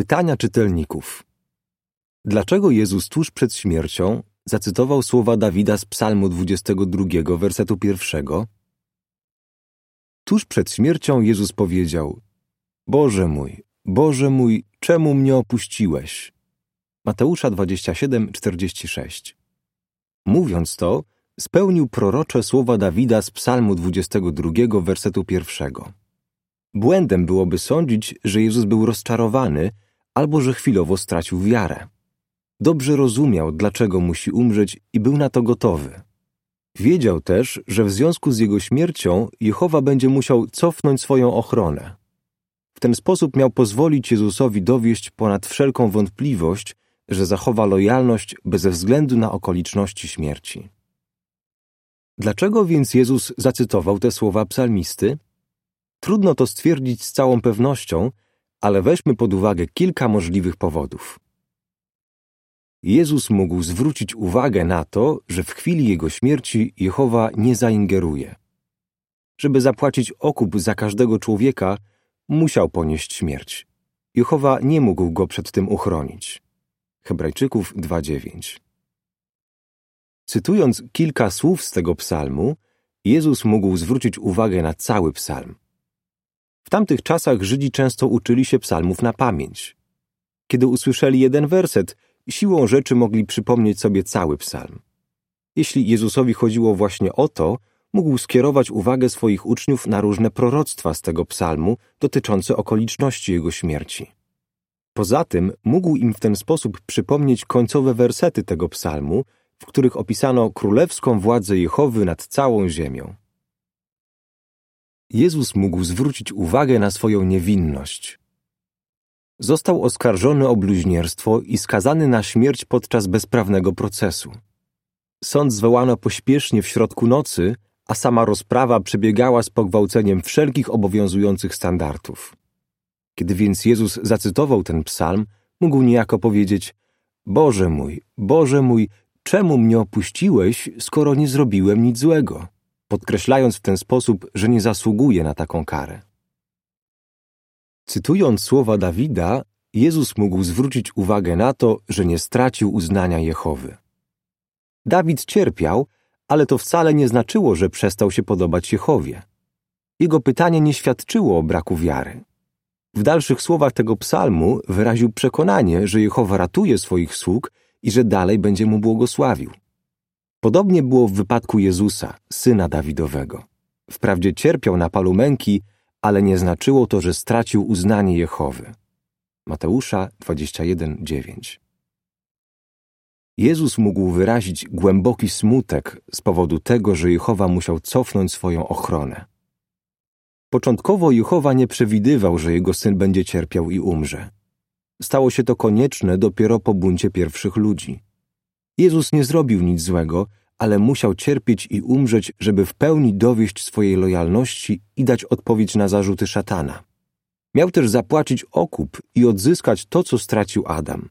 Pytania czytelników. Dlaczego Jezus tuż przed śmiercią zacytował słowa Dawida z Psalmu 22, wersetu pierwszego? Tuż przed śmiercią Jezus powiedział: Boże mój, Boże mój, czemu mnie opuściłeś? Mateusza 27, 46. Mówiąc to, spełnił prorocze słowa Dawida z Psalmu 22, wersetu pierwszego. Błędem byłoby sądzić, że Jezus był rozczarowany albo że chwilowo stracił wiarę. Dobrze rozumiał, dlaczego musi umrzeć i był na to gotowy. Wiedział też, że w związku z jego śmiercią Jehowa będzie musiał cofnąć swoją ochronę. W ten sposób miał pozwolić Jezusowi dowieść ponad wszelką wątpliwość, że zachowa lojalność bez względu na okoliczności śmierci. Dlaczego więc Jezus zacytował te słowa psalmisty? Trudno to stwierdzić z całą pewnością, ale weźmy pod uwagę kilka możliwych powodów. Jezus mógł zwrócić uwagę na to, że w chwili jego śmierci Jehowa nie zaingeruje. Żeby zapłacić okup za każdego człowieka, musiał ponieść śmierć. Jehowa nie mógł go przed tym uchronić. Hebrajczyków 2:9. Cytując kilka słów z tego psalmu, Jezus mógł zwrócić uwagę na cały psalm. W tamtych czasach Żydzi często uczyli się psalmów na pamięć. Kiedy usłyszeli jeden werset, siłą rzeczy mogli przypomnieć sobie cały psalm. Jeśli Jezusowi chodziło właśnie o to, mógł skierować uwagę swoich uczniów na różne proroctwa z tego psalmu dotyczące okoliczności jego śmierci. Poza tym mógł im w ten sposób przypomnieć końcowe wersety tego psalmu, w których opisano królewską władzę Jehowy nad całą ziemią. Jezus mógł zwrócić uwagę na swoją niewinność. Został oskarżony o bluźnierstwo i skazany na śmierć podczas bezprawnego procesu. Sąd zwołano pośpiesznie w środku nocy, a sama rozprawa przebiegała z pogwałceniem wszelkich obowiązujących standardów. Kiedy więc Jezus zacytował ten psalm, mógł niejako powiedzieć: Boże mój, Boże mój, czemu mnie opuściłeś, skoro nie zrobiłem nic złego? Podkreślając w ten sposób, że nie zasługuje na taką karę. Cytując słowa Dawida, Jezus mógł zwrócić uwagę na to, że nie stracił uznania Jehowy. Dawid cierpiał, ale to wcale nie znaczyło, że przestał się podobać Jehowie. Jego pytanie nie świadczyło o braku wiary. W dalszych słowach tego psalmu wyraził przekonanie, że Jehowa ratuje swoich sług i że dalej będzie mu błogosławił. Podobnie było w wypadku Jezusa, syna Dawidowego. Wprawdzie cierpiał na palu męki, ale nie znaczyło to, że stracił uznanie Jehowy. Mateusza 21:9. Jezus mógł wyrazić głęboki smutek z powodu tego, że Jehowa musiał cofnąć swoją ochronę. Początkowo Jehowa nie przewidywał, że jego syn będzie cierpiał i umrze. Stało się to konieczne dopiero po buncie pierwszych ludzi. Jezus nie zrobił nic złego, ale musiał cierpieć i umrzeć, żeby w pełni dowieść swojej lojalności i dać odpowiedź na zarzuty szatana. Miał też zapłacić okup i odzyskać to, co stracił Adam.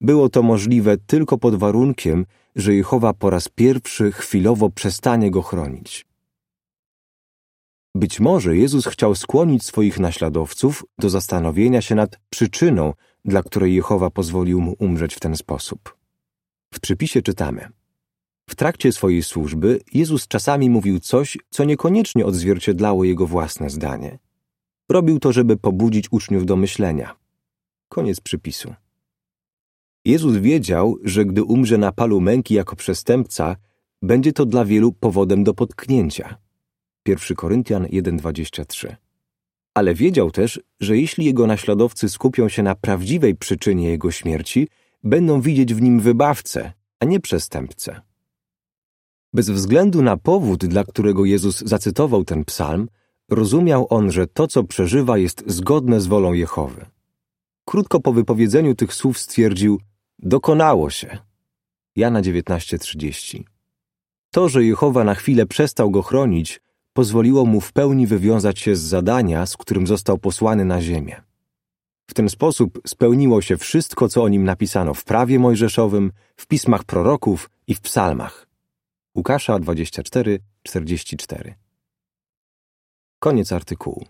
Było to możliwe tylko pod warunkiem, że Jehowa po raz pierwszy chwilowo przestanie go chronić. Być może Jezus chciał skłonić swoich naśladowców do zastanowienia się nad przyczyną, dla której Jehowa pozwolił mu umrzeć w ten sposób. W przypisie czytamy: W trakcie swojej służby Jezus czasami mówił coś, co niekoniecznie odzwierciedlało jego własne zdanie. Robił to, żeby pobudzić uczniów do myślenia. Koniec przypisu. Jezus wiedział, że gdy umrze na palu męki jako przestępca, będzie to dla wielu powodem do potknięcia. 1 Koryntian 1:23. Ale wiedział też, że jeśli jego naśladowcy skupią się na prawdziwej przyczynie jego śmierci, będą widzieć w nim wybawcę, a nie przestępcę. Bez względu na powód, dla którego Jezus zacytował ten psalm, rozumiał on, że to, co przeżywa, jest zgodne z wolą Jehowy. Krótko po wypowiedzeniu tych słów stwierdził: Dokonało się. Jana 19:30. To, że Jehowa na chwilę przestał go chronić, pozwoliło mu w pełni wywiązać się z zadania, z którym został posłany na ziemię. W ten sposób spełniło się wszystko, co o nim napisano w prawie mojżeszowym, w pismach proroków i w psalmach. Łukasza 24, 44. Koniec artykułu.